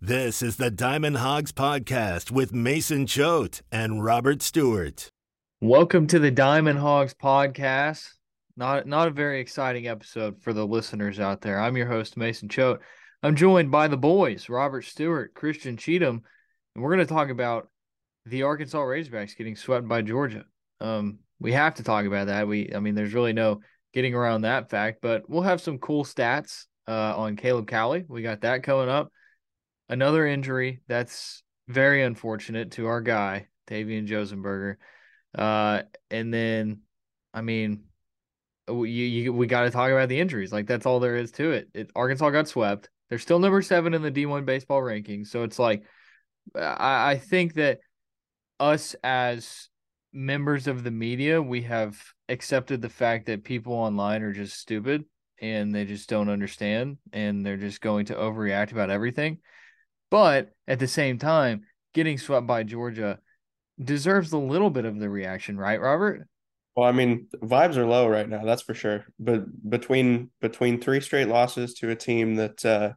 This is the Diamond Hawgs Podcast with Mason Choate and Robert Stewart. Welcome to the Diamond Hawgs Podcast. Not not a very exciting episode for the listeners out there. I'm your host, Mason Choate. I'm joined by the boys, Robert Stewart, Christian Cheatham, and we're going to talk about the Arkansas Razorbacks getting swept by Georgia. Um, we have to talk about that. We, I mean, there's really no getting around that fact, but we'll have some cool stats uh, on Caleb Cali. We got that coming up another injury that's very unfortunate to our guy, Tavian Josenberger. Uh, and then, I mean, you, you we got to talk about the injuries. Like that's all there is to it. it. Arkansas got swept. They're still number seven in the D1 baseball rankings. So it's like, I, I think that us as members of the media, we have accepted the fact that people online are just stupid and they just don't understand and they're just going to overreact about everything. But at the same time, getting swept by Georgia deserves a little bit of the reaction, right, Robert? Well, I mean, vibes are low right now, that's for sure. But between between three straight losses to a team that uh,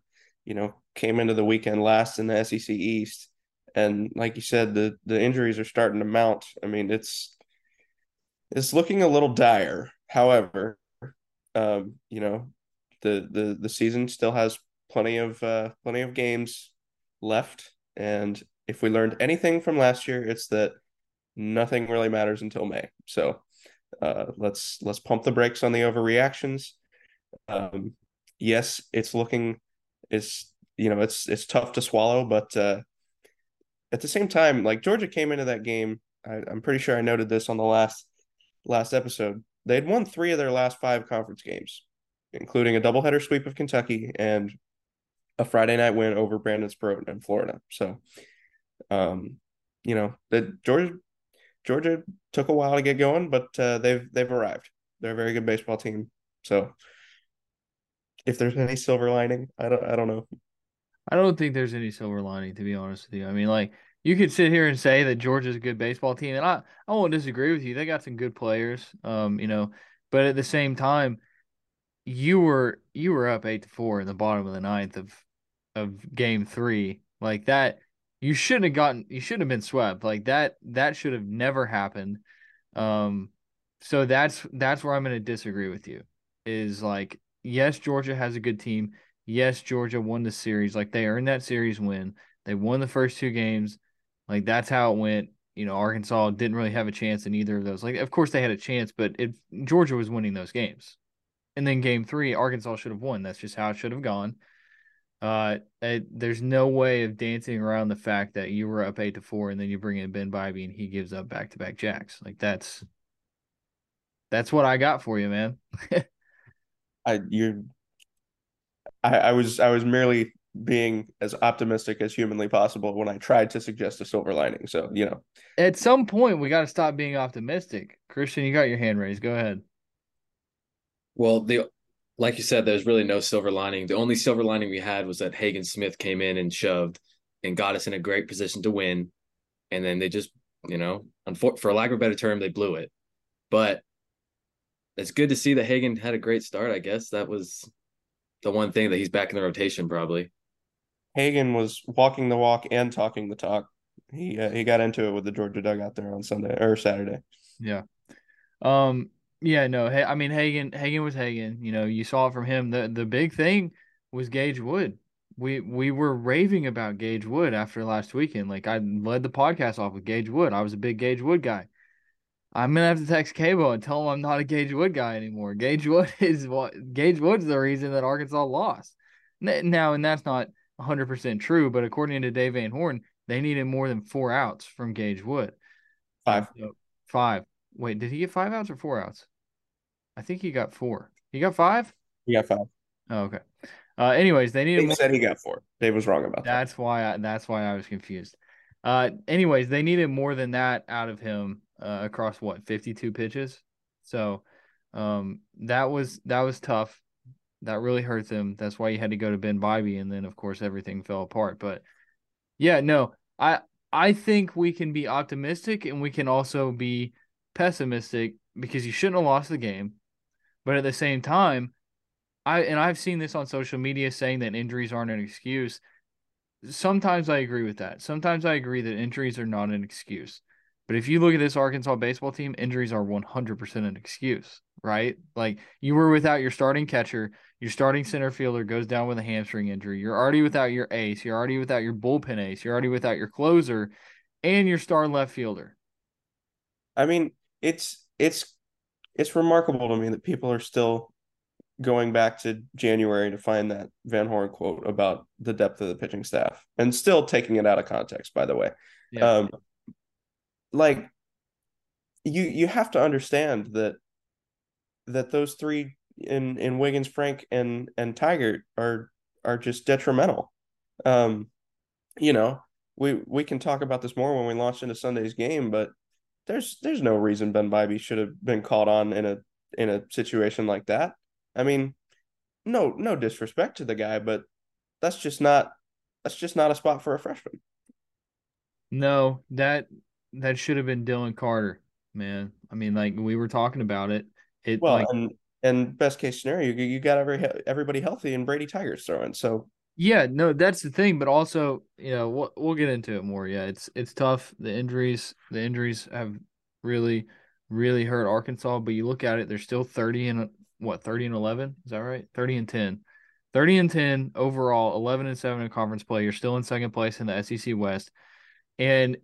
you know, came into the weekend last in the SEC East, and like you said, the the injuries are starting to mount. I mean, it's it's looking a little dire. However, um, you know, the the the season still has plenty of uh, plenty of games left. And if we learned anything from last year, it's that nothing really matters until May. So uh, let's let's pump the brakes on the overreactions. Um, yes, it's looking it's you know it's it's tough to swallow, but uh, at the same time, like Georgia came into that game. I, I'm pretty sure I noted this on the last last episode. They had won three of their last five conference games, including a doubleheader sweep of Kentucky and a Friday night win over Brandon Sproat in Florida. So, um, you know, the Georgia Georgia took a while to get going, but uh, they've they've arrived. They're a very good baseball team. So, if there's any silver lining, I don't I don't know. I don't think there's any silver lining to be honest with you. I mean, like you could sit here and say that Georgia's a good baseball team, and I I won't disagree with you. They got some good players, um, you know, but at the same time, you were you were up eight to four in the bottom of the ninth of of game three like that you shouldn't have gotten you shouldn't have been swept. Like that that should have never happened. Um so that's that's where i'm going to disagree with you is like yes georgia has a good team. Yes georgia won the series. Like they earned that series win. They won the first two games. Like that's how it went. You know arkansas didn't really have a chance in either of those. Like of course they had a chance but georgia was winning those games. And then game three arkansas should have won. That's just how it should have gone uh, it, there's no way of dancing around the fact that you were up eight to four, and then you bring in Ben Bybee, and he gives up back to back jacks. Like that's that's what I got for you, man. I you, I, I was I was merely being as optimistic as humanly possible when I tried to suggest a silver lining. So you know, at some point we got to stop being optimistic. Christian, you got your hand raised. Go ahead. Well, the like you said, there's really no silver lining. The only silver lining we had was that Hagen Smith came in and shoved and got us in a great position to win. And then they just, you know, for lack of a better term, they blew it. But it's good to see that Hagen had a great start. I guess that was the one thing that he's back in the rotation probably. Hagen was walking the walk and talking the talk. He uh, he got into it with the Georgia dugout there on Sunday or Saturday. Yeah. Um yeah, no. Hey, I mean Hagen. Hagen was Hagen. You know, you saw it from him. the The big thing was Gage Wood. We we were raving about Gage Wood after last weekend. Like I led the podcast off with Gage Wood. I was a big Gage Wood guy. I'm gonna have to text Cabo and tell him I'm not a Gage Wood guy anymore. Gage Wood is what Gage Wood's the reason that Arkansas lost. Now, and that's not 100 percent true, but according to Dave Van Horn, they needed more than four outs from Gage Wood. Five. So, five. Wait, did he get five outs or four outs? I think he got four. He got five. He got five. Oh, okay. Uh, anyways, they needed. He more... said he got four. Dave was wrong about that. That's why. I, that's why I was confused. Uh, anyways, they needed more than that out of him uh, across what fifty-two pitches. So, um, that was that was tough. That really hurt them. That's why you had to go to Ben Bybee, and then of course everything fell apart. But yeah, no, I I think we can be optimistic and we can also be pessimistic because you shouldn't have lost the game. But at the same time, I and I've seen this on social media saying that injuries aren't an excuse. sometimes I agree with that. Sometimes I agree that injuries are not an excuse. But if you look at this Arkansas baseball team, injuries are 100% an excuse, right? Like you were without your starting catcher, your starting center fielder goes down with a hamstring injury. You're already without your ace, you're already without your bullpen ace, you're already without your closer and your star left fielder. I mean, it's it's it's remarkable to me that people are still going back to January to find that Van Horn quote about the depth of the pitching staff and still taking it out of context, by the way. Yeah. Um, like you you have to understand that that those three in in Wiggins, Frank, and and Tiger are are just detrimental. Um, you know, we we can talk about this more when we launch into Sunday's game, but there's there's no reason Ben Bybee should have been called on in a in a situation like that. I mean, no no disrespect to the guy, but that's just not that's just not a spot for a freshman. No, that that should have been Dylan Carter, man. I mean, like we were talking about it. It well, like, and and best case scenario, you, you got every everybody healthy and Brady Tygart's throwing. So yeah, no, that's the thing. But also, you know, we'll, we'll get into it more. Yeah, it's it's tough. The injuries, the injuries have really, really hurt Arkansas. But you look at it, they're still thirty and what thirty and eleven. Is that right? Thirty and ten. 30 and 10 overall, 11 and 7 in conference play. You're still in second place in the SEC West. And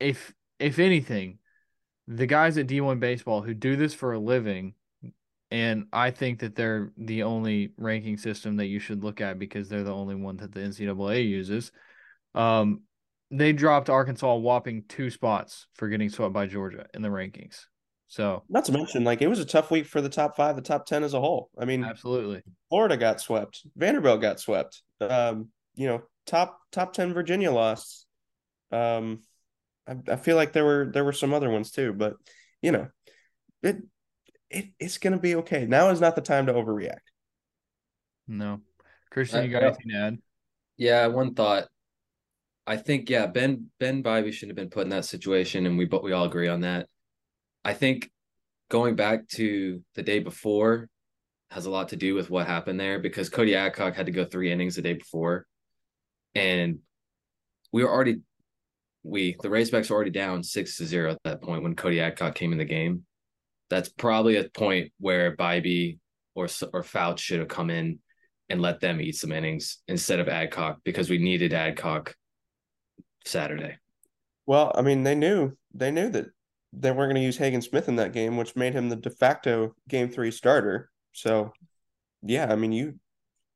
if if anything, the guys at D1 baseball who do this for a living and I think that they're the only ranking system that you should look at because they're the only one that the NCAA uses. Um, they dropped Arkansas a whopping two spots for getting swept by Georgia in the rankings. So, not to mention, like it was a tough week for the top five, the top ten as a whole. I mean, absolutely. Florida got swept, Vanderbilt got swept. Um, you know, top top ten Virginia lost. Um, I, I feel like there were there were some other ones too, but you know, it it, it's going to be okay. Now is not the time to overreact. No. Christian, you got uh, anything to add? Yeah, one thought. I think yeah, Ben Ben Bybee shouldn't have been put in that situation, and we but we all agree on that. I think going back to the day before has a lot to do with what happened there because Cody Adcock had to go three innings the day before, and we were already we the Razorbacks were already down six to zero at that point when Cody Adcock came in the game that's probably a point where Bybee or or Foutch should have come in and let them eat some innings instead of Adcock because we needed Adcock Saturday. Well, I mean, they knew they knew that they weren't going to use Hagen Smith in that game, which made him the de facto game three starter. So, yeah, I mean, you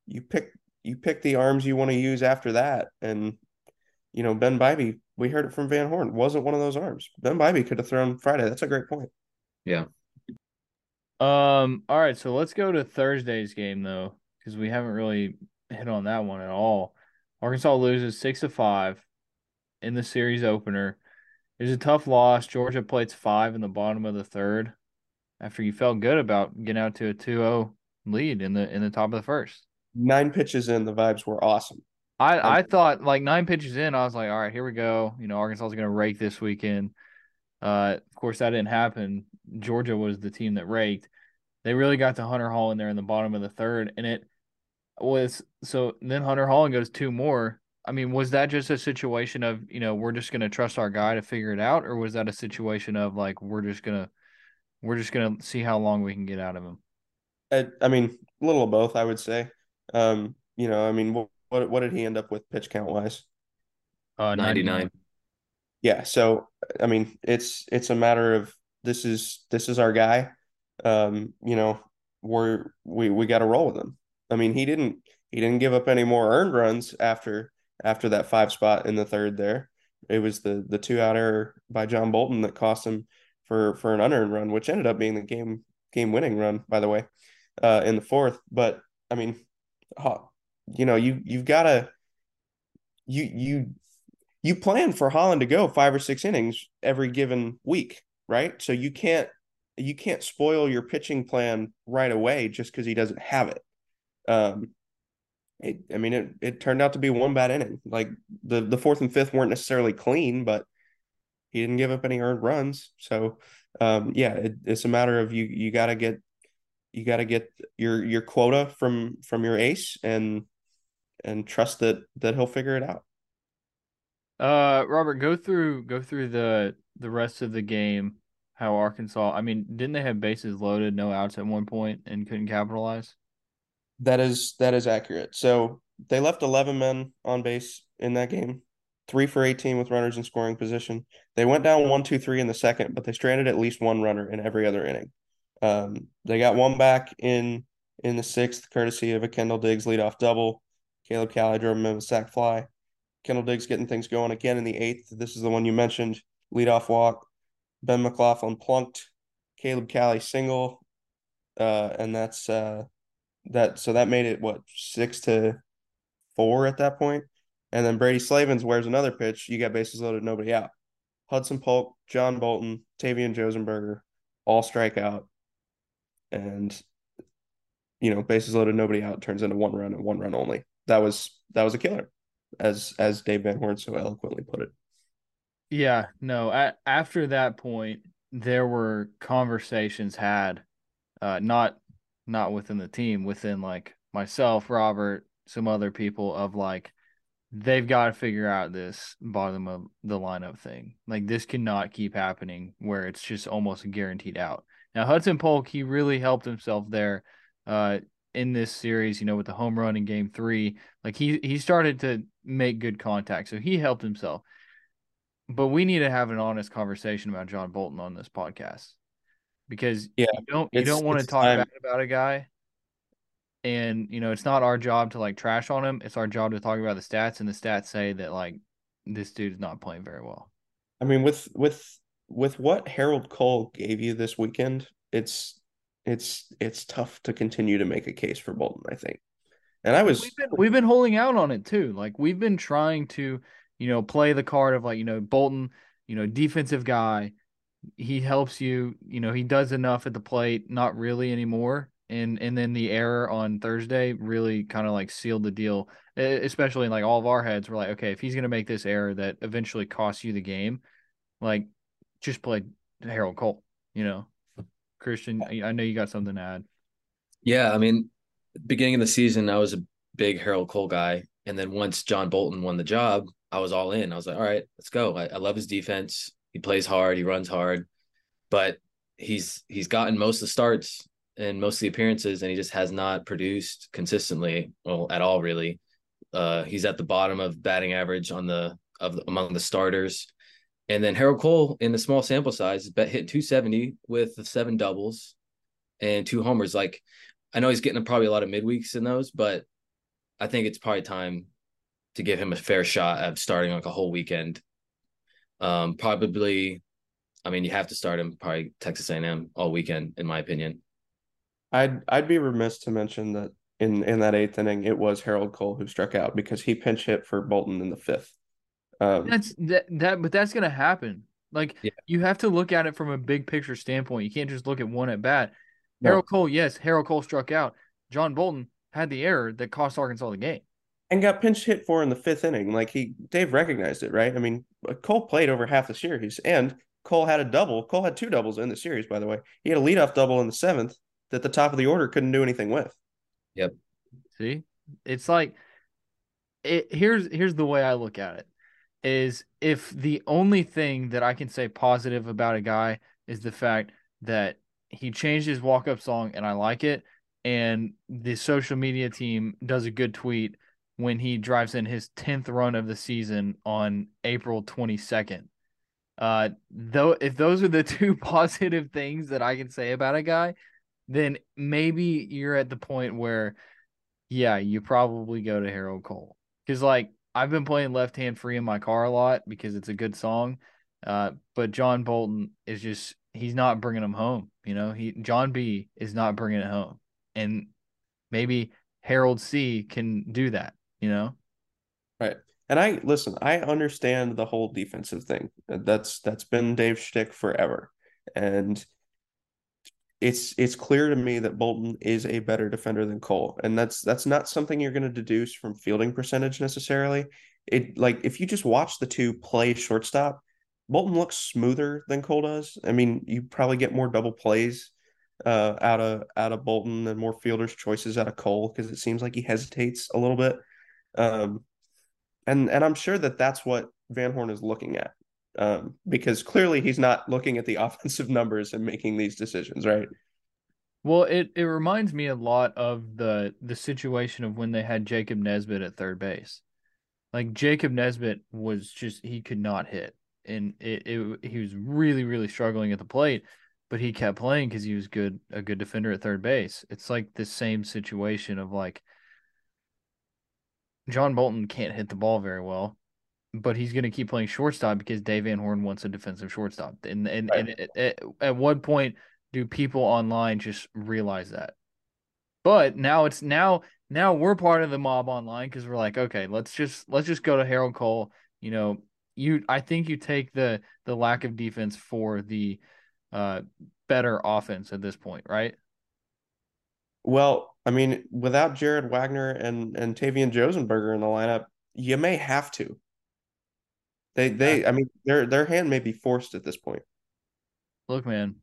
you pick you pick the arms you want to use after that, and you know Ben Bybee. We heard it from Van Horn. Wasn't one of those arms. Ben Bybee could have thrown Friday. That's a great point. Yeah. Um. All right. So let's go to Thursday's game though, because we haven't really hit on that one at all. Arkansas loses six to five in the series opener. It was a tough loss. Georgia plates five in the bottom of the third after you felt good about getting out to a 2-0 lead in the in the top of the first. Nine pitches in, the vibes were awesome. I I thought like nine pitches in, I was like, all right, here we go. You know, Arkansas is going to rake this weekend. Uh, of course, that didn't happen. Georgia was the team that raked. They really got to Hunter Hall in there in the bottom of the third, and it was so. Then Hunter Hall goes two more. I mean, was that just a situation of you know we're just going to trust our guy to figure it out, or was that a situation of like we're just gonna we're just gonna see how long we can get out of him? I, I mean, a little of both, I would say. Um, you know, I mean, what what, what did he end up with pitch count wise? Uh, ninety nine. Yeah, so I mean, it's it's a matter of this is this is our guy. Um, you know, we're we we got to roll with him. I mean, he didn't he didn't give up any more earned runs after after that five spot in the third there. It was the the two out error by John Bolton that cost him for for an unearned run, which ended up being the game game winning run, by the way, uh, in the fourth. But I mean, you know, you you've got to you you you plan for Hollan to go five or six innings every given week right? So you can't you can't spoil your pitching plan right away just because he doesn't have it. Um, it, I mean, it, it turned out to be one bad inning. Like the the fourth and fifth weren't necessarily clean, but he didn't give up any earned runs. So, um, yeah, it, it's a matter of you you got to get you got to get your your quota from from your ace and and trust that that he'll figure it out. Uh, Robert, go through go through the the rest of the game. How Arkansas? I mean, didn't they have bases loaded, no outs at one point, and couldn't capitalize? That is that is accurate. So they left eleven men on base in that game, three for eighteen with runners in scoring position. They went down one, two, three in the second, but they stranded at least one runner in every other inning. Um, they got one back in in the sixth, courtesy of a Kendall Diggs leadoff double. Caleb Cali drove him in a sac fly. Kendall Diggs getting things going again in the eighth. This is the one you mentioned. Leadoff walk. Ben McLaughlin plunked. Caleb Cali single. Uh, and that's uh, that. So that made it what six to four at that point. And then Brady Slavens wears another pitch. You got bases loaded, nobody out. Hudson Polk, John Bolton, Tavian Josenberger, all strike out. And you know, bases loaded, nobody out turns into one run and one run only. That was that was a killer, as as Dave Van Horn so eloquently put it. Yeah, no. At, after that point, there were conversations had, uh, not not within the team, within like myself, Robert, some other people of like, they've got to figure out this bottom of the lineup thing. Like this cannot keep happening where it's just almost guaranteed out. Now Hudson Polk, he really helped himself there uh, in this series, you know, with the home run in game three. Like he he started to make good contact. So he helped himself. But we need to have an honest conversation about John Bolton on this podcast. Because yeah, you don't you don't want to talk bad about a guy. And you know, it's not our job to like trash on him. It's our job to talk about the stats, and the stats say that like this dude's not playing very well. I mean, with with with what Harold Coll gave you this weekend, it's it's it's tough to continue to make a case for Bolton. I think, and I was we've been, we've been holding out on it too. Like we've been trying to, you know, play the card of like you know Bolton, you know, defensive guy. He helps you. You know, he does enough at the plate. Not really anymore. And and then the error on Thursday really kind of like sealed the deal. Especially in like all of our heads, we're like, okay, if he's gonna make this error that eventually costs you the game, like just play Harold Coll. You know. Christian, I know you got something to add. Yeah, I mean, beginning of the season, I was a big Harold Coll guy, and then once John Bolton won the job, I was all in. I was like, all right, let's go. I, I love his defense. He plays hard. He runs hard, but he's he's gotten most of the starts and most of the appearances, and he just has not produced consistently, well, at all really. Uh, he's at the bottom of batting average on the of among the starters. And then Harold Coll in the small sample size bet hit 270 with seven doubles and two homers. Like I know he's getting probably a lot of midweeks in those, but I think it's probably time to give him a fair shot at starting like a whole weekend. Um, probably, I mean, you have to start him probably Texas A&M all weekend, in my opinion. I'd I'd be remiss to mention that in in that eighth inning, it was Harold Coll who struck out because he pinch hit for Bolton in the fifth. Um, that's that, that, but that's gonna happen. Like yeah. you have to look at it from a big picture standpoint. You can't just look at one at bat. No. Harold Coll, yes, Harold Coll struck out. John Bolton had the error that cost Arkansas the game. And got pinch hit for in the fifth inning. Like he Dave recognized it, right? I mean, uh, Coll played over half the series and Coll had a double. Coll had two doubles in the series, by the way. He had a leadoff double in the seventh that the top of the order couldn't do anything with. Yep. See? It's like it here's here's the way I look at it is if the only thing that I can say positive about a guy is the fact that he changed his walk up song and I like it. And the social media team does a good tweet when he drives in his 10th run of the season on April 22nd. Uh, though, if those are the two positive things that I can say about a guy, then maybe you're at the point where, yeah, you probably go to Harold Coll. Cause like I've been playing Left Hand Free in my car a lot because it's a good song. Uh, but John Bolton is just he's not bringing them home. You know, he John B is not bringing it home, and maybe Harold C can do that. You know, right? And I listen. I understand the whole defensive thing. That's that's been Dave's shtick forever, and it's it's clear to me that Bolton is a better defender than Coll, and that's that's not something you're going to deduce from fielding percentage necessarily. It like if you just watch the two play shortstop, Bolton looks smoother than Coll does. I mean, you probably get more double plays uh, out of out of Bolton and more fielders' choices out of Coll because it seems like he hesitates a little bit. Um, and and I'm sure that that's what Van Horn is looking at. Um, because clearly he's not looking at the offensive numbers and making these decisions, right? Well, it, it reminds me a lot of the the situation of when they had Jacob Nesbitt at third base. Like Jacob Nesbitt was just he could not hit, and it, it he was really really struggling at the plate, but he kept playing because he was good a good defender at third base. It's like the same situation of like John Bolton can't hit the ball very well, but he's going to keep playing shortstop because Dave Van Horn wants a defensive shortstop. And and, right. and at, at what point do people online just realize that? But now it's now now we're part of the mob online because we're like, okay, let's just let's just go to Harold Coll. You know, you I think you take the the lack of defense for the uh better offense at this point, right? Well, I mean, without Jared Wegner and and Tavian Josenberger in the lineup, you may have to. They they I mean their their hand may be forced at this point. Look, man,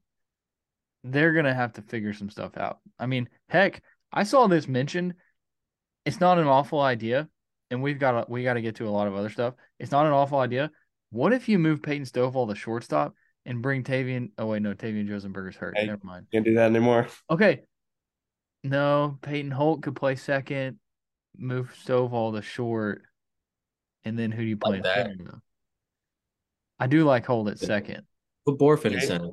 they're gonna have to figure some stuff out. I mean, heck, I saw this mentioned. It's not an awful idea, and we've got we got to get to a lot of other stuff. It's not an awful idea. What if you move Peyton Stovall the shortstop and bring Tavian? Oh wait, no, Tavian Josenberger's hurt. Hey, Never mind. Can't do that anymore. Okay. No, Peyton Holt could play second. Move Stovall to short, and then who do you play like I do like Holt at second. Put Bohrofen in center.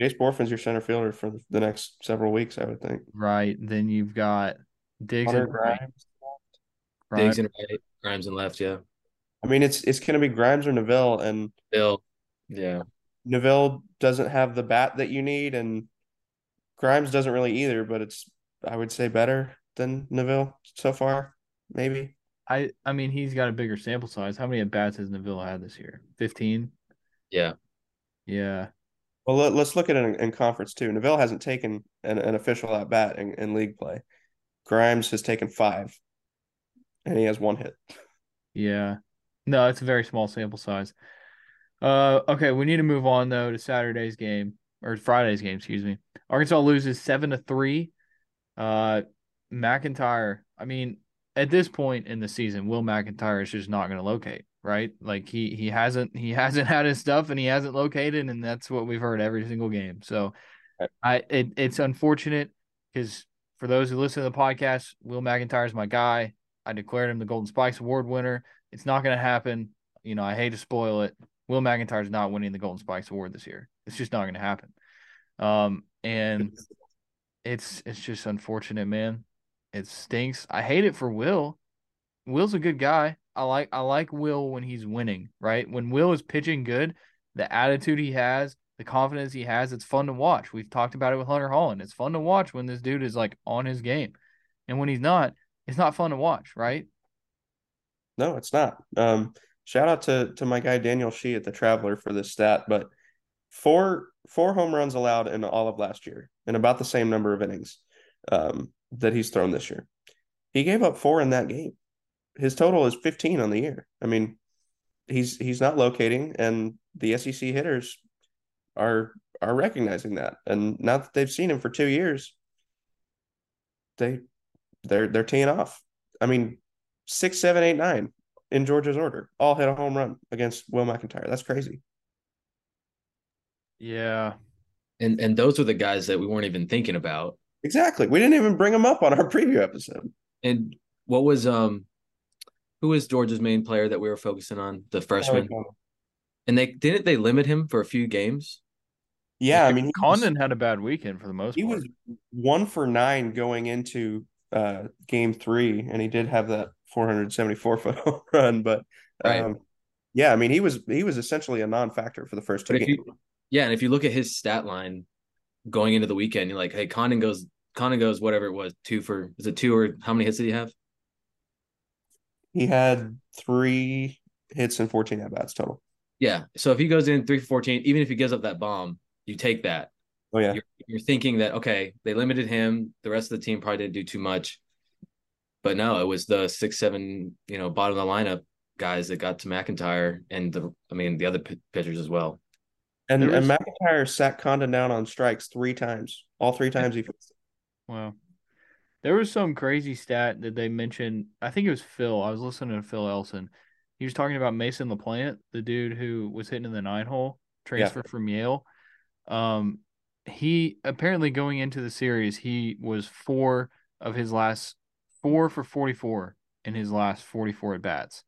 Jace Bohrofen's your center fielder for the next several weeks, I would think. Right. Then you've got Diggs and Grimes. Right. Diggs and right, Grimes and left, yeah. I mean, it's it's going to be Grimes or Neville, and Bill, yeah. Neville doesn't have the bat that you need, and Grimes doesn't really either. But it's I would say better than Neville so far, maybe. I I mean, he's got a bigger sample size. How many at bats has Neville had this year? Fifteen. Yeah. Yeah. Well, let, us look at it in, in, conference too. Neville hasn't taken an, an official at bat in, in, league play. Grimes has taken five, and he has one hit. Yeah, no, it's a very small sample size. Uh, okay, we need to move on though to Saturday's game or Friday's game. Excuse me. Arkansas loses seven to three. Uh, McEntire. I mean, at this point in the season, Will McEntire is just not going to locate right? Like he he hasn't he hasn't had his stuff and he hasn't located, and that's what we've heard every single game. So I it, it's unfortunate because for those who listen to the podcast, Will McEntire is my guy. I declared him the Golden Spikes Award winner. It's not going to happen. You know, I hate to spoil it. Will McEntire is not winning the Golden Spikes Award this year. It's just not going to happen. Um, and it's it's just unfortunate, man. It stinks. I hate it for Will. Will's a good guy. I like I like Will when he's winning, right? When Will is pitching good, the attitude he has, the confidence he has, it's fun to watch. We've talked about it with Hunter Hollan. It's fun to watch when this dude is like on his game. And when he's not, it's not fun to watch, right? No, it's not. Um, shout out to to my guy Daniel Shee at the Traveler for this stat, but four four home runs allowed in all of last year, and about the same number of innings um, that he's thrown this year. He gave up four in that game his total is 15 on the year. I mean, he's he's not locating, and the SEC hitters are are recognizing that. And now that they've seen him for two years, they they're they're teeing off. I mean, six, seven, eight, nine in Georgia's order all hit a home run against Will McEntire. That's crazy. Yeah. And and those are the guys that we weren't even thinking about. Exactly. We didn't even bring them up on our preview episode. And what was um who was Georgia's main player that we were focusing on? The freshman. And they didn't they limit him for a few games? Yeah, I mean, Condon was, had a bad weekend for the most he part. was one for nine going into uh, game three, and he did have that 474 foot home run. But right. um, yeah, I mean, he was he was essentially a non-factor for the first two games. You, yeah, and if you look at his stat line going into the weekend, you're like, hey, Condon goes Condon goes whatever it was two for is it two or how many hits did he have? He had three hits and 14 at bats total. Yeah. So if he goes in three for 14, even if he gives up that bomb, you take that. Oh, yeah. You're, you're thinking that, okay, they limited him. The rest of the team probably didn't do too much. But no, it was the six, seven, you know, bottom of the lineup guys that got to McEntire and the, I mean, the other p- pitchers as well. And, was... and McEntire sat Condon down on strikes three times. All three times he fixed. Wow. There was some crazy stat that they mentioned. I think it was Phil. I was listening to Phil Elson, he was talking about Mason LaPlante, the dude who was hitting in the nine hole, transfer yeah. from Yale. Um, he apparently going into the series, he was four of his last four for 44 in his last 44 at bats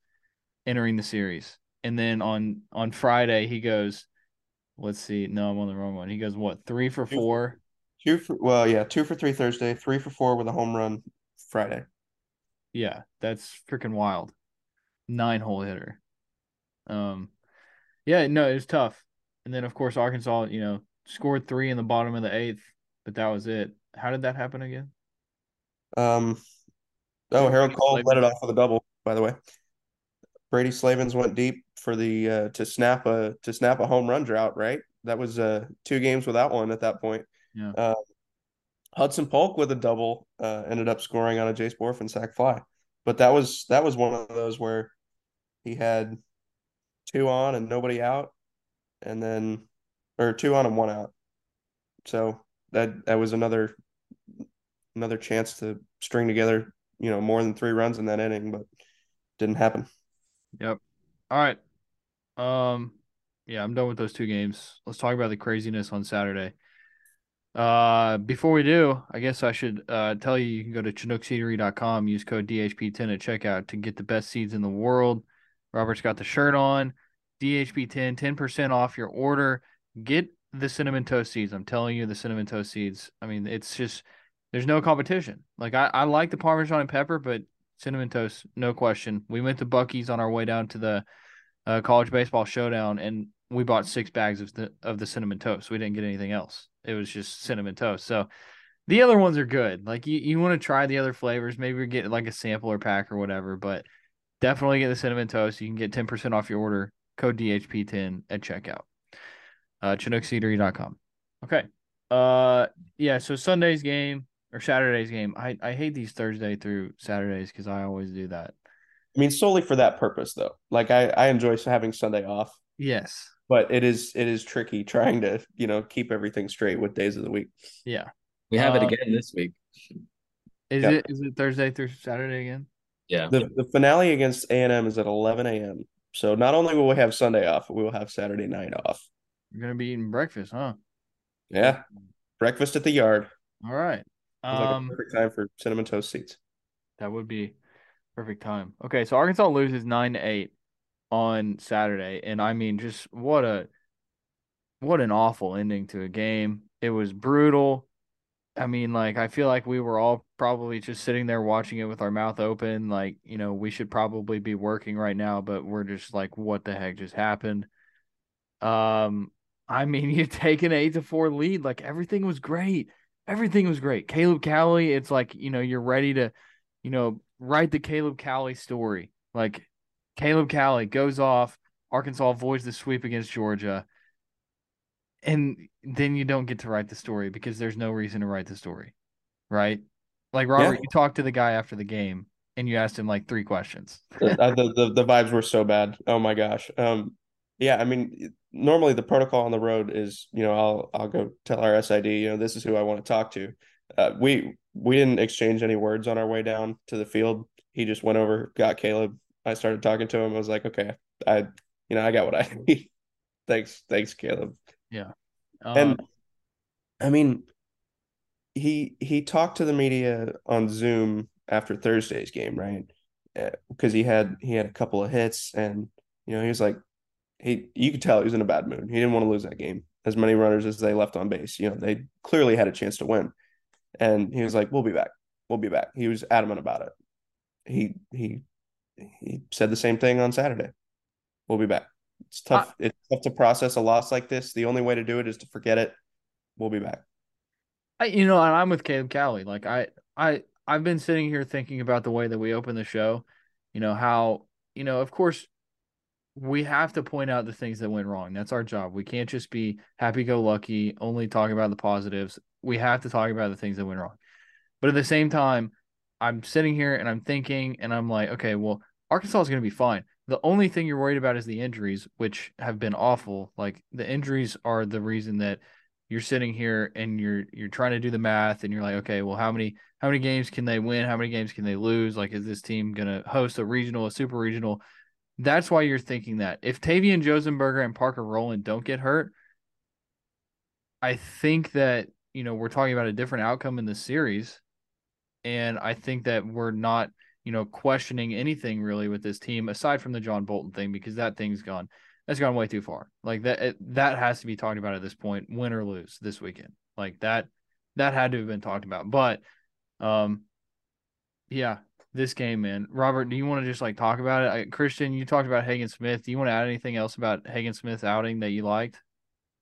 entering the series. And then on on Friday, he goes, let's see, no, I'm on the wrong one. He goes, what, three for four? Two for, well, yeah, two for three Thursday, three for four with a home run Friday. Yeah, that's freaking wild. Nine hole hitter. Um, yeah, no, it was tough. And then of course Arkansas, you know, scored three in the bottom of the eighth, but that was it. How did that happen again? Um, oh, Harold Coll let it off with a double. By the way, Brady Slavens went deep for the uh, to snap a to snap a home run drought. Right, that was uh two games without one at that point. Yeah. Uh, Hudson Polk with a double uh, ended up scoring on a Jace Bohrofen sac fly, but that was that was one of those where he had two on and nobody out, and then or two on and one out. So that that was another another chance to string together, you know, more than three runs in that inning, but didn't happen. Yep. All right. Um yeah, I'm done with those two games. Let's talk about the craziness on Saturday. Uh, before we do, I guess I should uh, tell you you can go to ChinookSeedery.com, use code DHP10 at checkout to get the best seeds in the world. Robert's got the shirt on. DHP10, 10% off your order. Get the cinnamon toast seeds. I'm telling you, the cinnamon toast seeds. I mean, it's just there's no competition. Like I, I like the Parmesan and pepper, but cinnamon toast, no question. We went to Buc-ee's on our way down to the uh, college baseball showdown, and we bought six bags of the of the cinnamon toast. We didn't get anything else. It was just cinnamon toast. So the other ones are good. Like you, you want to try the other flavors. Maybe get like a sampler pack or whatever, but definitely get the cinnamon toast. You can get 10% off your order. Code DHP10 at checkout. Uh ChinookSeedery.com. Okay. Uh yeah, so Sunday's game or Saturday's game. I, I hate these Thursday through Saturdays because I always do that. I mean, solely for that purpose though. Like I, I enjoy having Sunday off. Yes but it is it is tricky trying to you know keep everything straight with days of the week. Yeah, we have it uh, again this week. Is it is it Thursday through Saturday again? Yeah. The the finale against A and M is at eleven a.m. So not only will we have Sunday off, we will have Saturday night off. You're gonna be eating breakfast, huh? Yeah, breakfast at the yard. All right. Um, like perfect time for cinnamon toast seats. That would be perfect time. Okay, so Arkansas loses nine to eight on Saturday, and I mean, just what a what an awful ending to a game. It was brutal. I mean, like I feel like we were all probably just sitting there watching it with our mouth open, like you know we should probably be working right now, but we're just like, what the heck just happened? Um, I mean, you take an eight to four lead, like everything was great. Everything was great. Caleb Cali, it's like you know you're ready to, you know, write the Caleb Cali story. Like Caleb Cali goes off. Arkansas avoids the sweep against Georgia. And then you don't get to write the story because there's no reason to write the story. Right? Like Robert, yeah. you talked to the guy after the game and you asked him like three questions. the, the, the vibes were so bad. Oh my gosh. Um yeah, I mean normally the protocol on the road is, you know, I'll I'll go tell our SID, you know, this is who I want to talk to. Uh, we we didn't exchange any words on our way down to the field. He just went over, got Caleb, I started talking to him. I was like, okay, I, you know, I got what I need. thanks, thanks, Caleb. Yeah, uh, and I mean, he he talked to the media on Zoom after Thursday's game, right? Because uh, he had he had a couple of hits, and you know, he was like, he you could tell he was in a bad mood. He didn't want to lose that game. As many runners as they left on base, you know, they clearly had a chance to win. And he was like, "We'll be back. We'll be back." He was adamant about it. He he he said the same thing on Saturday. We'll be back. It's tough. Uh, it's tough to process a loss like this. The only way to do it is to forget it. We'll be back. I, you know, I'm with Caleb Cali. Like I, I, I've been sitting here thinking about the way that we open the show. You know how, you know, of course, we have to point out the things that went wrong. That's our job. We can't just be happy-go-lucky, only talking about the positives. We have to talk about the things that went wrong. But at the same time, I'm sitting here and I'm thinking, and I'm like, okay, well, Arkansas is going to be fine. The only thing you're worried about is the injuries, which have been awful. Like the injuries are the reason that you're sitting here and you're you're trying to do the math and you're like, okay, well, how many how many games can they win? How many games can they lose? Like, is this team going to host a regional, a super regional? That's why you're thinking that. If Tavian Josenberger and Parker Rowland don't get hurt, I think that, you know, we're talking about a different outcome in the series. And I think that we're not, you know, questioning anything really with this team aside from the John Bolton thing because that thing's gone that's gone way too far. Like that it, that has to be talked about at this point, win or lose this weekend. Like that that had to have been talked about. But um yeah, this game, man. Robert, do you want to just like talk about it? I, Christian, you talked about Hagen Smith. Do you want to add anything else about Hagen Smith's outing that you liked?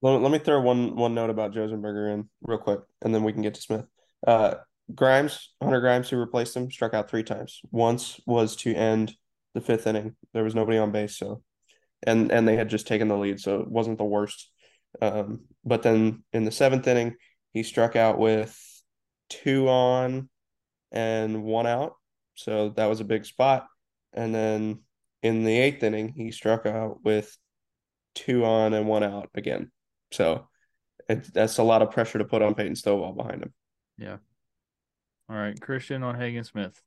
Well, let me throw one one note about Josenberger in real quick, and then we can get to Smith. Uh, Grimes, Hunter Grimes, who replaced him, struck out three times. Once was to end the fifth inning. There was nobody on base, so and and they had just taken the lead, so it wasn't the worst. Um, but then in the seventh inning, he struck out with two on and one out, so that was a big spot. And then in the eighth inning, he struck out with two on and one out again. So it, that's a lot of pressure to put on Peyton Stovall behind him. Yeah. All right, Christian on Hagen Smith.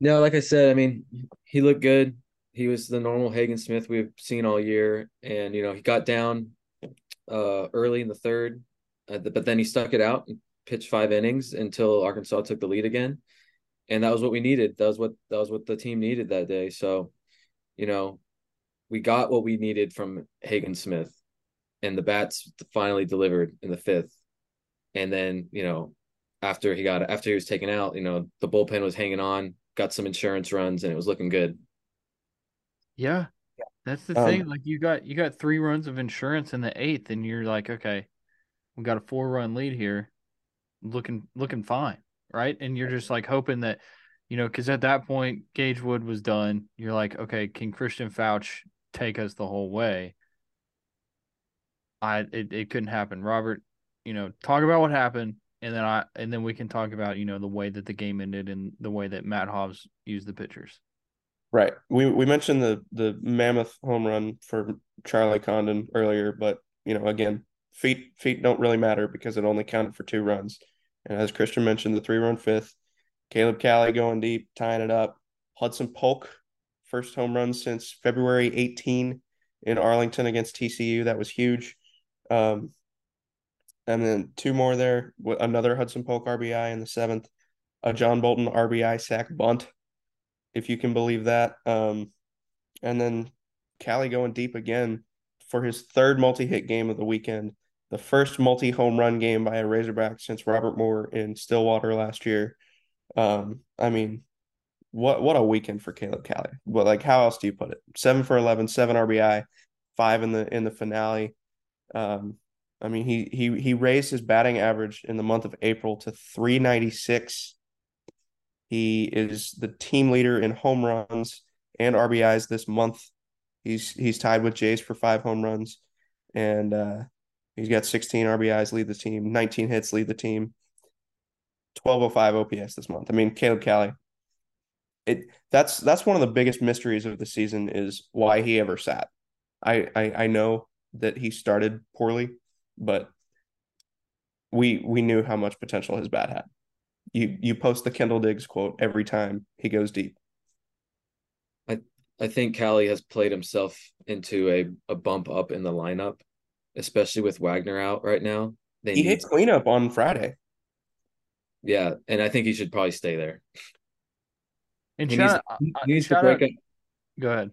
No, like I said, I mean, he looked good. He was the normal Hagen Smith we've seen all year, and you know he got down uh, early in the third, uh, but then he stuck it out and pitched five innings until Arkansas took the lead again, and that was what we needed. That was what that was what the team needed that day. So, you know, we got what we needed from Hagen Smith, and the bats finally delivered in the fifth, and then you know after he got after he was taken out, you know the bullpen was hanging on, got some insurance runs, and it was looking good. Yeah. That's the um, thing. Like you got you got three runs of insurance in the eighth, and you're like, okay, we got a four run lead here, looking looking fine, right? And you're just like hoping that, you know, because at that point Gage Wood was done. You're like, okay, can Christian Foutch take us the whole way? I it, it couldn't happen. Robert, you know, talk about what happened, and then I and then we can talk about you know the way that the game ended and the way that Matt Hobbs used the pitchers. Right. We we mentioned the the mammoth home run for Charlie Condon earlier, but you know, again, feet feet don't really matter because it only counted for two runs. And as Christian mentioned, the three run fifth, Caleb Cali going deep, tying it up. Hudson Polk, first home run since February 18 in Arlington against TCU. That was huge. Um, and then two more there. Another Hudson Polk RBI in the seventh, a John Bolton RBI sack bunt if you can believe that. Um, and then Cali going deep again for his third multi-hit game of the weekend, the first multi-home run game by a Razorback since Robert Moore in Stillwater last year. Um, I mean, what what a weekend for Caleb Cali. But like, how else do you put it? Seven for 11, seven RBI, five in the in the finale. Um, I mean, he he he raised his batting average in the month of April to 396 he is the team leader in home runs and RBIs this month. He's he's tied with Jace for five home runs, and uh, he's got 16 RBIs, lead the team, 19 hits, lead the team, 1205 OPS this month. I mean, Caleb Cali. It that's that's one of the biggest mysteries of the season is why he ever sat. I I, I know that he started poorly, but we we knew how much potential his bat had you you post the Kendall Diggs quote every time he goes deep. I I think Cali has played himself into a, a bump up in the lineup, especially with Wegner out right now. They he need... hits cleanup on Friday. Yeah, and I think he should probably stay there. And he needs, uh, he needs to break out, up. Go ahead.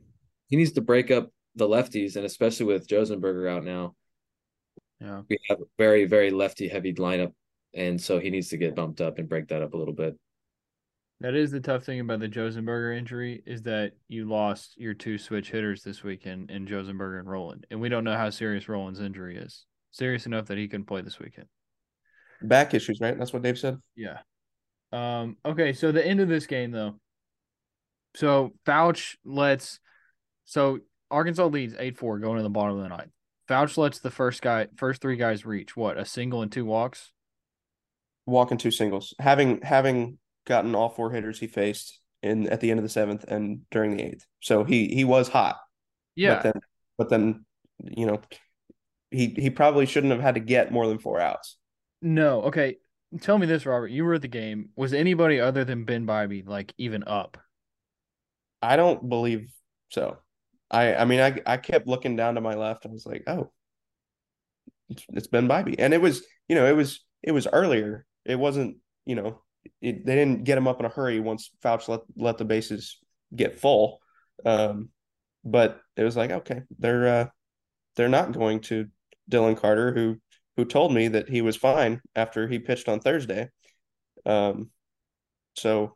He needs to break up the lefties, and especially with Josenberger out now. Yeah, we have a very very lefty heavy lineup and so he needs to get bumped up and break that up a little bit. That is the tough thing about the Josenberger injury is that you lost your two switch hitters this weekend in Josenberger and Rowland, and we don't know how serious Rowland's injury is. Serious enough that he can play this weekend. Back issues, right? That's what Dave said. Yeah. Um. Okay. So the end of this game, though. So Foutch lets. So Arkansas leads eight four going to the bottom of the ninth. Foutch lets the first guy, first three guys reach what a single and two walks walking two singles, having having gotten all four hitters he faced in at the end of the seventh and during the eighth. So he he was hot. Yeah. But then, but then you know, he he probably shouldn't have had to get more than four outs. No. Okay. Tell me this, Robert. You were at the game. Was anybody other than Ben Bybee like even up? I don't believe So I I mean I I kept looking down to my left. I was like, oh, it's, it's Ben Bybee, and it was you know it was it was earlier. It wasn't you know it, they didn't get him up in a hurry once Foutch let let the bases get full. Um, but it was like okay, they're uh, they're not going to Dylan Carter, who who told me that he was fine after he pitched on Thursday. Um, so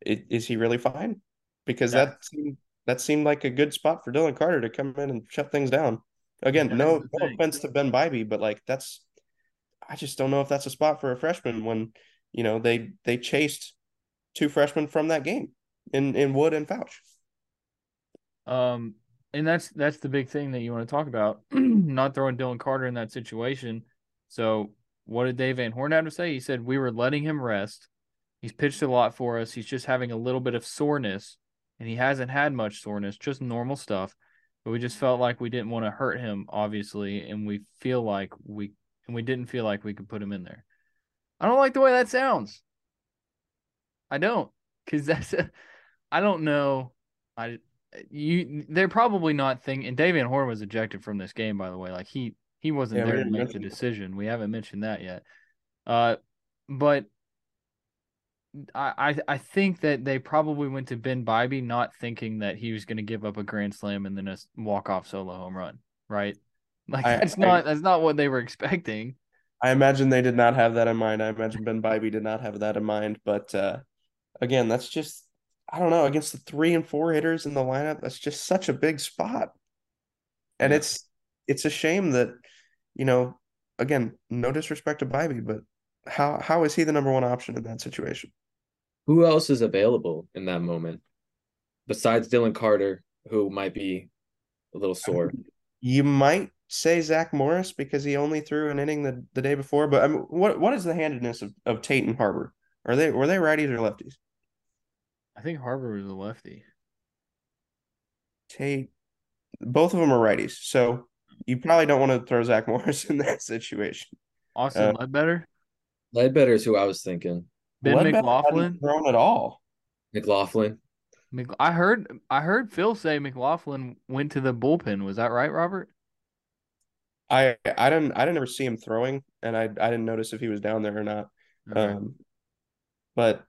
it, is he really fine? Because yeah. that seemed, that seemed like a good spot for Dylan Carter to come in and shut things down. Again, no, no offense to Ben Bybee, but like that's I just don't know if that's a spot for a freshman when you know they they chased two freshmen from that game in in Wood and Foutch. Um, and that's that's the big thing that you want to talk about. not throwing Dylan Carter in that situation. So what did Dave Van Horn have to say? He said we were letting him rest. He's pitched a lot for us. He's just having a little bit of soreness, and he hasn't had much soreness, just normal stuff. But we just felt like we didn't want to hurt him, obviously, and we feel like we and we didn't feel like we could put him in there. I don't like the way that sounds. I don't, because that's I don't know. I you they're probably not thinking. And Dave Van Horn was ejected from this game, by the way. Like he he wasn't yeah, there to make the decision. We haven't mentioned that yet. Uh, but I, I think that they probably went to Ben Bybee not thinking that he was going to give up a grand slam and then a walk off solo home run, right? Like I, that's not I, that's not what they were expecting. I imagine they did not have that in mind. I imagine Ben Bybee did not have that in mind. But uh, again, that's just I don't know against the three and four hitters in the lineup. That's just such a big spot, and yeah. it's it's a shame that you know again no disrespect to Bybee, but how how is he the number one option in that situation? Who else is available in that moment besides Dylan Carter, who might be a little sore? You might say Zach Morris because he only threw an inning the, the day before, but I mean, what what is the handedness of, of Tate and Harber? Are they were they righties or lefties? I think Harber was a lefty. Tate, both of them are righties, so you probably don't want to throw Zach Morris in that situation. Austin uh, Ledbetter. Ledbetter is who I was thinking. Ben Ledbetter McLaughlin thrown at all. McLaughlin. I heard I heard Phil say McLaughlin went to the bullpen. Was that right, Robert? I I didn't I didn't ever see him throwing, and I I didn't notice if he was down there or not. Okay. Um, but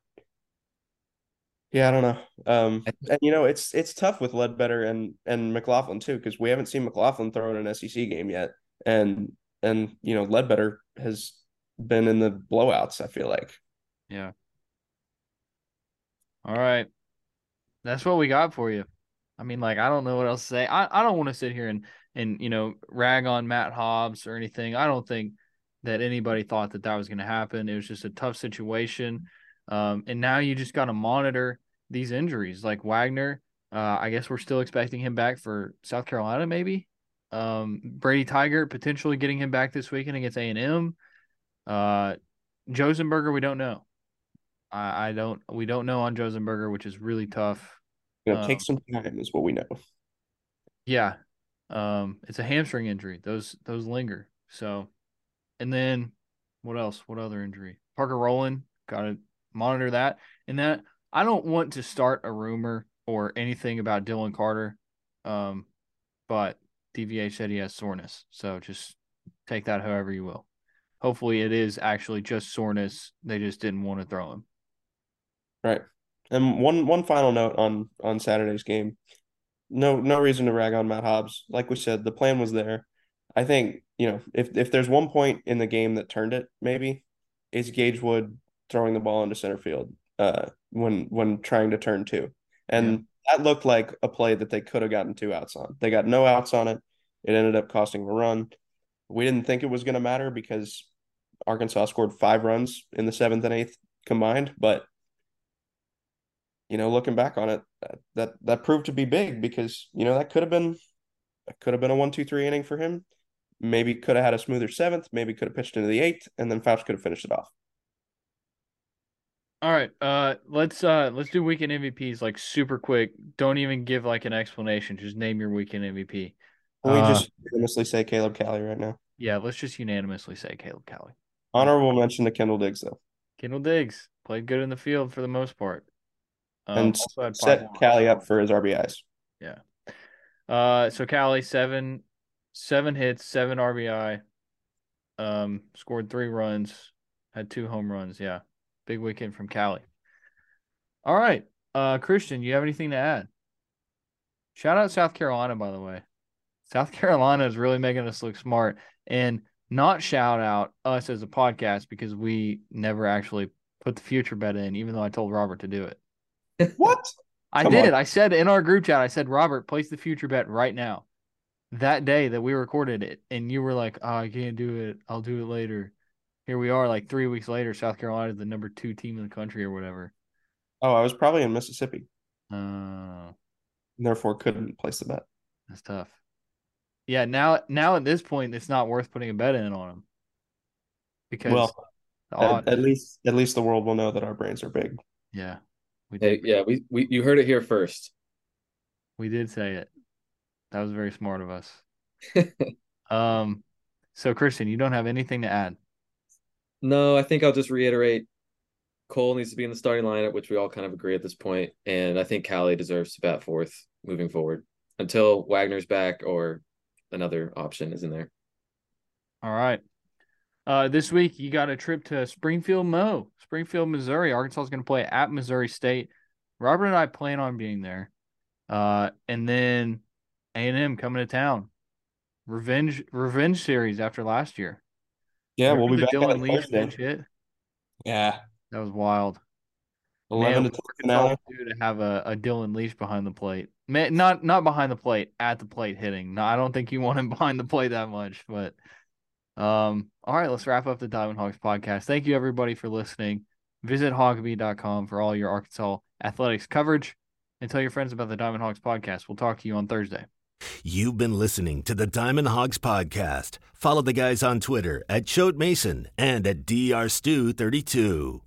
yeah, I don't know. Um, and you know, it's it's tough with Ledbetter and and McLaughlin too because we haven't seen McLaughlin throw in an SEC game yet, and and you know Ledbetter has been in the blowouts. I feel like. Yeah. All right, that's what we got for you. I mean, like, I don't know what else to say. I, I don't want to sit here and and you know rag on Matt Hobbs or anything. I don't think that anybody thought that that was going to happen. It was just a tough situation. Um, and now you just got to monitor these injuries. Like Wegner, uh, I guess we're still expecting him back for South Carolina, maybe. Um, Brady Tygart potentially getting him back this weekend against A and M. Uh, Josenberger, we don't know. I, I, don't. We don't know on Josenberger, which is really tough. Gonna um, take some time, is what we know. Yeah, um, it's a hamstring injury. Those those linger. So, and then what else? What other injury? Parker Rowland got to monitor that. And that I don't want to start a rumor or anything about Dylan Carter, um, but DVH said he has soreness. So just take that however you will. Hopefully, it is actually just soreness. They just didn't want to throw him. Right. And one one final note on on Saturday's game. No no reason to rag on Matt Hobbs. Like we said, the plan was there. I think, you know, if if there's one point in the game that turned it, maybe, is Gage Wood throwing the ball into center field uh, when when trying to turn two, and yeah. that looked like a play that they could have gotten two outs on. They got no outs on it. It ended up costing a run. We didn't think it was going to matter because Arkansas scored five runs in the seventh and eighth combined, but you know, looking back on it, that that, that proved to be big because you know that could have been that could have been a one two three inning for him. Maybe could have had a smoother seventh. Maybe could have pitched into the eighth, and then Foutch could have finished it off. All right, uh, let's uh, let's do weekend MVPs like super quick. Don't even give like an explanation. Just name your weekend MVP. Can we uh, just unanimously say Caleb Cali right now? Yeah, let's just unanimously say Caleb Cali. Honorable mention to Kendall Diggs though. Kendall Diggs played good in the field for the most part, and set Cali up for his RBIs. Yeah. Uh, so Cali seven, seven hits, seven RBI. Um, scored three runs, had two home runs. Yeah, big weekend from Cali. All right, uh, Christian, you have anything to add? Shout out South Carolina, by the way. South Carolina is really making us look smart, and not shout out us as a podcast because we never actually put the future bet in, even though I told Robert to do it. What? I Come did. on. I said in our group chat, I said, Robert, place the future bet right now. That day that we recorded it, and you were like, oh, I can't do it. I'll do it later. Here we are, like three weeks later. South Carolina is the number two team in the country or whatever. Oh, I was probably in Mississippi, Uh, therefore couldn't place the bet. that's tough. Yeah, now now at this point, it's not worth putting a bet in on them because Well, At, at least, at least the world will know that our brains are big. yeah, we Hey, yeah, we, we you heard it here first. We did say it. That was very smart of us. Um, so Christian, you don't have anything to add. No, I think I'll just reiterate Coll needs to be in the starting lineup, which we all kind of agree at this point, and I think Cali deserves to bat fourth moving forward until Wegner's back or another option is in there. All right. Uh, this week you got a trip to Springfield, Mo, Springfield, Missouri. Arkansas is going to play at Missouri State. Robert and I plan on being there. Uh, and then A and M coming to town. Revenge, revenge series after last year. Yeah, we'll be back Dylan Thursday. bench hit. Yeah, That was wild. eleven Man, to what ten Arkansas finale. would do to have a, a Dylan Leach behind the plate. Man, not not behind the plate, at the plate hitting. No, I don't think you want him behind the plate that much. But um, all right, let's wrap up the Diamond Hawgs podcast. Thank you everybody for listening. Visit hawgbeat.com for all your Arkansas athletics coverage. And tell your friends about the Diamond Hawgs podcast. We'll talk to you on Thursday. You've been listening to the Diamond Hawgs Podcast. Follow the guys on Twitter at Choate Mason and at DRStew32.